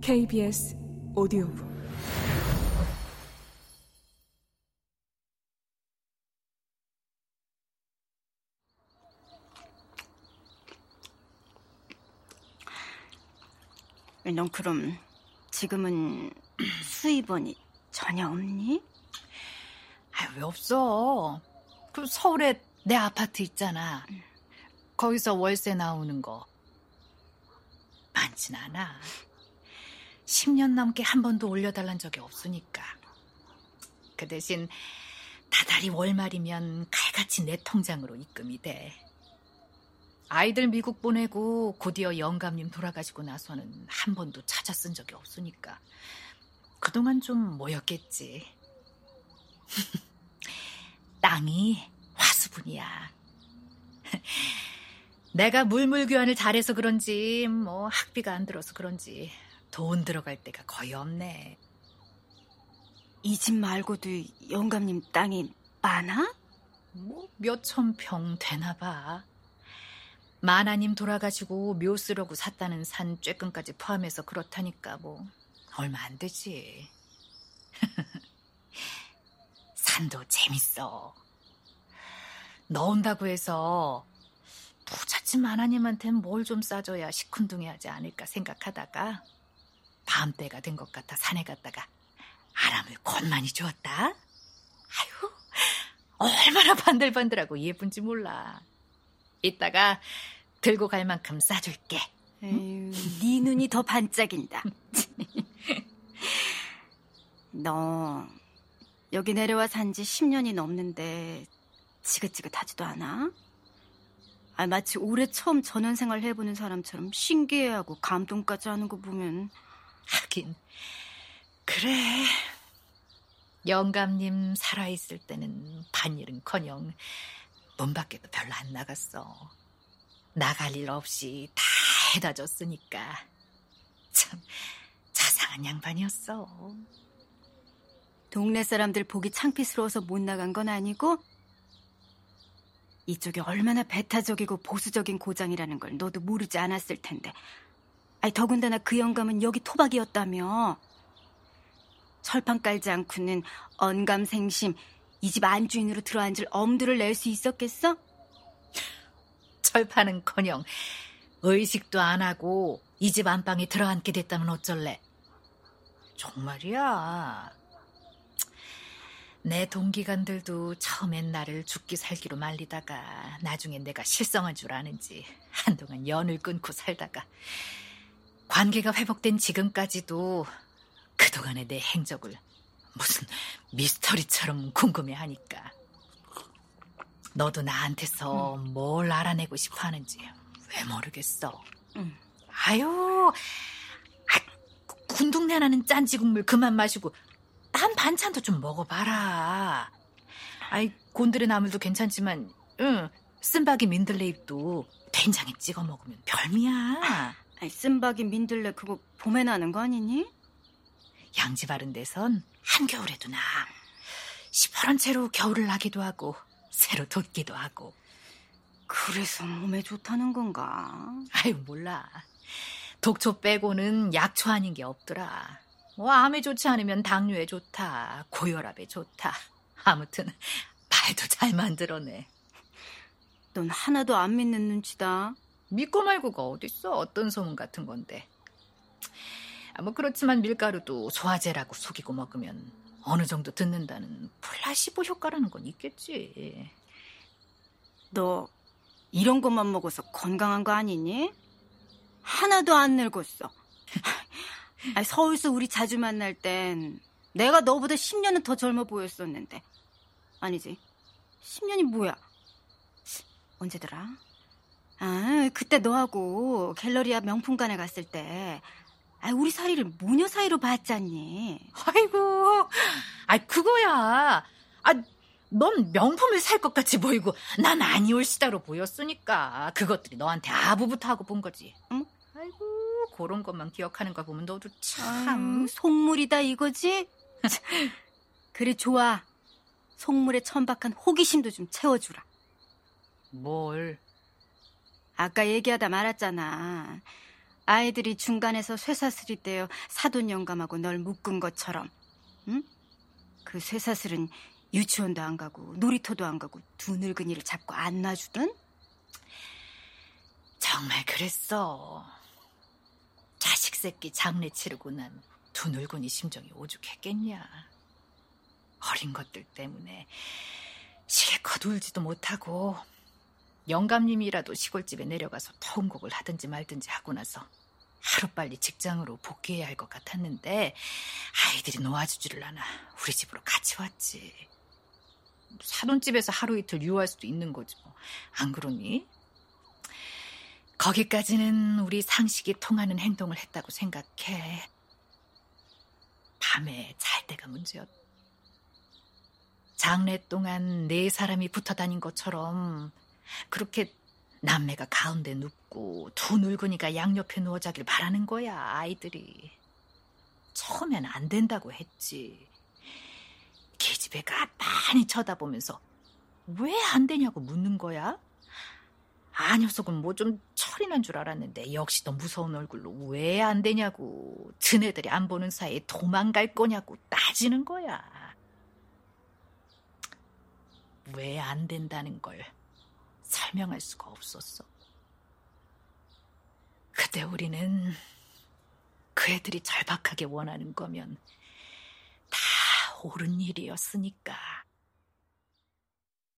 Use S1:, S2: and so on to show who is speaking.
S1: KBS 오디오북
S2: 넌 그럼 지금은 수입원이 전혀 없니?
S3: 아, 왜 없어? 그 서울에 내 아파트 있잖아. 거기서 월세 나오는 거 많진 않아. 10년 넘게 한 번도 올려달란 적이 없으니까. 그 대신 다달이 월말이면 칼같이 내 통장으로 입금이 돼. 아이들 미국 보내고 곧이어 영감님 돌아가시고 나서는 한 번도 찾아 쓴 적이 없으니까 그동안 좀 모였겠지. 땅이 화수분이야. 내가 물물교환을 잘해서 그런지 뭐 학비가 안 들어서 그런지 돈 들어갈 데가 거의 없네.
S2: 이 집 말고도 영감님 땅이 많아?
S3: 뭐 몇천 평 되나 봐. 마나님 돌아가시고 묘 쓰려고 샀다는 산 쬐끔까지 포함해서 그렇다니까 뭐 얼마 안 되지. 산도 재밌어. 넣은다고 해서 부잣집 마나님한텐 뭘 좀 싸줘야 시큰둥해하지 않을까 생각하다가 다음 때가 된 것 같아 산에 갔다가 아람을 곤만이 주었다. 아유, 얼마나 반들반들하고 예쁜지 몰라. 이따가 들고 갈 만큼 싸줄게.
S2: 에휴, 네 눈이 더 반짝인다. 너 여기 내려와 산 지 10년이 넘는데 지긋지긋하지도 않아? 아, 마치 올해 처음 전원 생활 해보는 사람처럼 신기해하고 감동까지 하는 거 보면
S3: 하긴 그래. 영감님 살아있을 때는 반일은커녕 문 밖에도 별로 안 나갔어. 나갈 일 없이 다 해다 줬으니까 참 자상한 양반이었어.
S2: 동네 사람들 보기 창피스러워서 못 나간 건 아니고 이쪽이 얼마나 배타적이고 보수적인 고장이라는 걸 너도 모르지 않았을 텐데. 아니 더군다나 그 영감은 여기 토박이었다며. 철판 깔지 않고는 언감생심 이 집 안주인으로 들어앉을 엄두를 낼 수 있었겠어?
S3: 철판은커녕 의식도 안 하고 이 집 안방에 들어앉게 됐다면 어쩔래? 정말이야. 내 동기간들도 처음엔 나를 죽기 살기로 말리다가 나중엔 내가 실성한 줄 아는지 한동안 연을 끊고 살다가 관계가 회복된 지금까지도 그동안의 내 행적을 무슨 미스터리처럼 궁금해하니까 너도 나한테서 음. 뭘 알아내고 싶어 하는지 왜 모르겠어. 음. 아유, 아, 군둥내 나는 짠지 국물 그만 마시고 딴 반찬도 좀 먹어봐라. 아이, 곤드레 나물도 괜찮지만, 응, 쓴바기 민들레잎도 된장에 찍어 먹으면 별미야.
S2: 아이, 쓴바기 민들레 그거 봄에 나는 거 아니니?
S3: 양지 바른 데선 한겨울에도 나. 시퍼런 채로 겨울을 나기도 하고, 새로 돋기도 하고.
S2: 그래서 몸에 좋다는 건가?
S3: 아유, 몰라. 독초 빼고는 약초 아닌 게 없더라. 뭐 암에 좋지 않으면 당뇨에 좋다, 고혈압에 좋다. 아무튼 말도 잘 만들어내.
S2: 넌 하나도 안 믿는 눈치다.
S3: 믿고 말고가 어딨어? 어떤 소문 같은 건데. 아, 뭐 그렇지만 밀가루도 소화제라고 속이고 먹으면 어느 정도 듣는다는 플라시보 효과라는 건 있겠지.
S2: 너 이런 것만 먹어서 건강한 거 아니니? 하나도 안 늙었어. 아니, 서울서 우리 자주 만날 땐 내가 너보다 10년은 더 젊어 보였었는데. 아니지. 10년이 뭐야? 언제더라? 아, 그때 너하고 갤러리 앞 명품관에 갔을 때, 아, 우리 사이를 모녀 사이로 봤잖니.
S3: 아이고, 아, 그거야. 아, 넌 명품을 살 것 같이 보이고, 난 아니올시다로 보였으니까. 그것들이 너한테 아부부터 하고 본 거지. 응? 아이고, 그런 것만 기억하는 걸 보면 너도 참
S2: 아유, 속물이다 이거지? 그래 좋아. 속물에 천박한 호기심도 좀 채워주라.
S3: 뭘?
S2: 아까 얘기하다 말았잖아. 아이들이 중간에서 쇠사슬이 떼어 사돈 영감하고 널 묶은 것처럼, 응? 그 쇠사슬은 유치원도 안 가고 놀이터도 안 가고 두 늙은이를 잡고 안 놔주든?
S3: 정말 그랬어. 자식 새끼 장례 치르고 난 두 늙은이 심정이 오죽했겠냐. 어린 것들 때문에 실컷 울지도 못하고 영감님이라도 시골집에 내려가서 터운곡을 하든지 말든지 하고 나서 하루빨리 직장으로 복귀해야 할 것 같았는데 아이들이 놓아주지를 않아 우리 집으로 같이 왔지. 사돈집에서 하루 이틀 유할 수도 있는 거지 뭐. 안 그러니? 거기까지는 우리 상식이 통하는 행동을 했다고 생각해. 밤에 잘 때가 문제였. 장례 동안 네 사람이 붙어 다닌 것처럼 그렇게 남매가 가운데 눕고 두 늙은이가 양옆에 누워 자길 바라는 거야, 아이들이. 처음엔 안 된다고 했지. 계집애가 많이 쳐다보면서 왜 안 되냐고 묻는 거야? 아 녀석은 뭐 좀 철이 난 줄 알았는데 역시 더 무서운 얼굴로 왜 안 되냐고 드네들이 안 보는 사이에 도망갈 거냐고 따지는 거야. 왜 안 된다는 걸 설명할 수가 없었어. 그때 우리는 그 애들이 절박하게 원하는 거면 다 옳은 일이었으니까.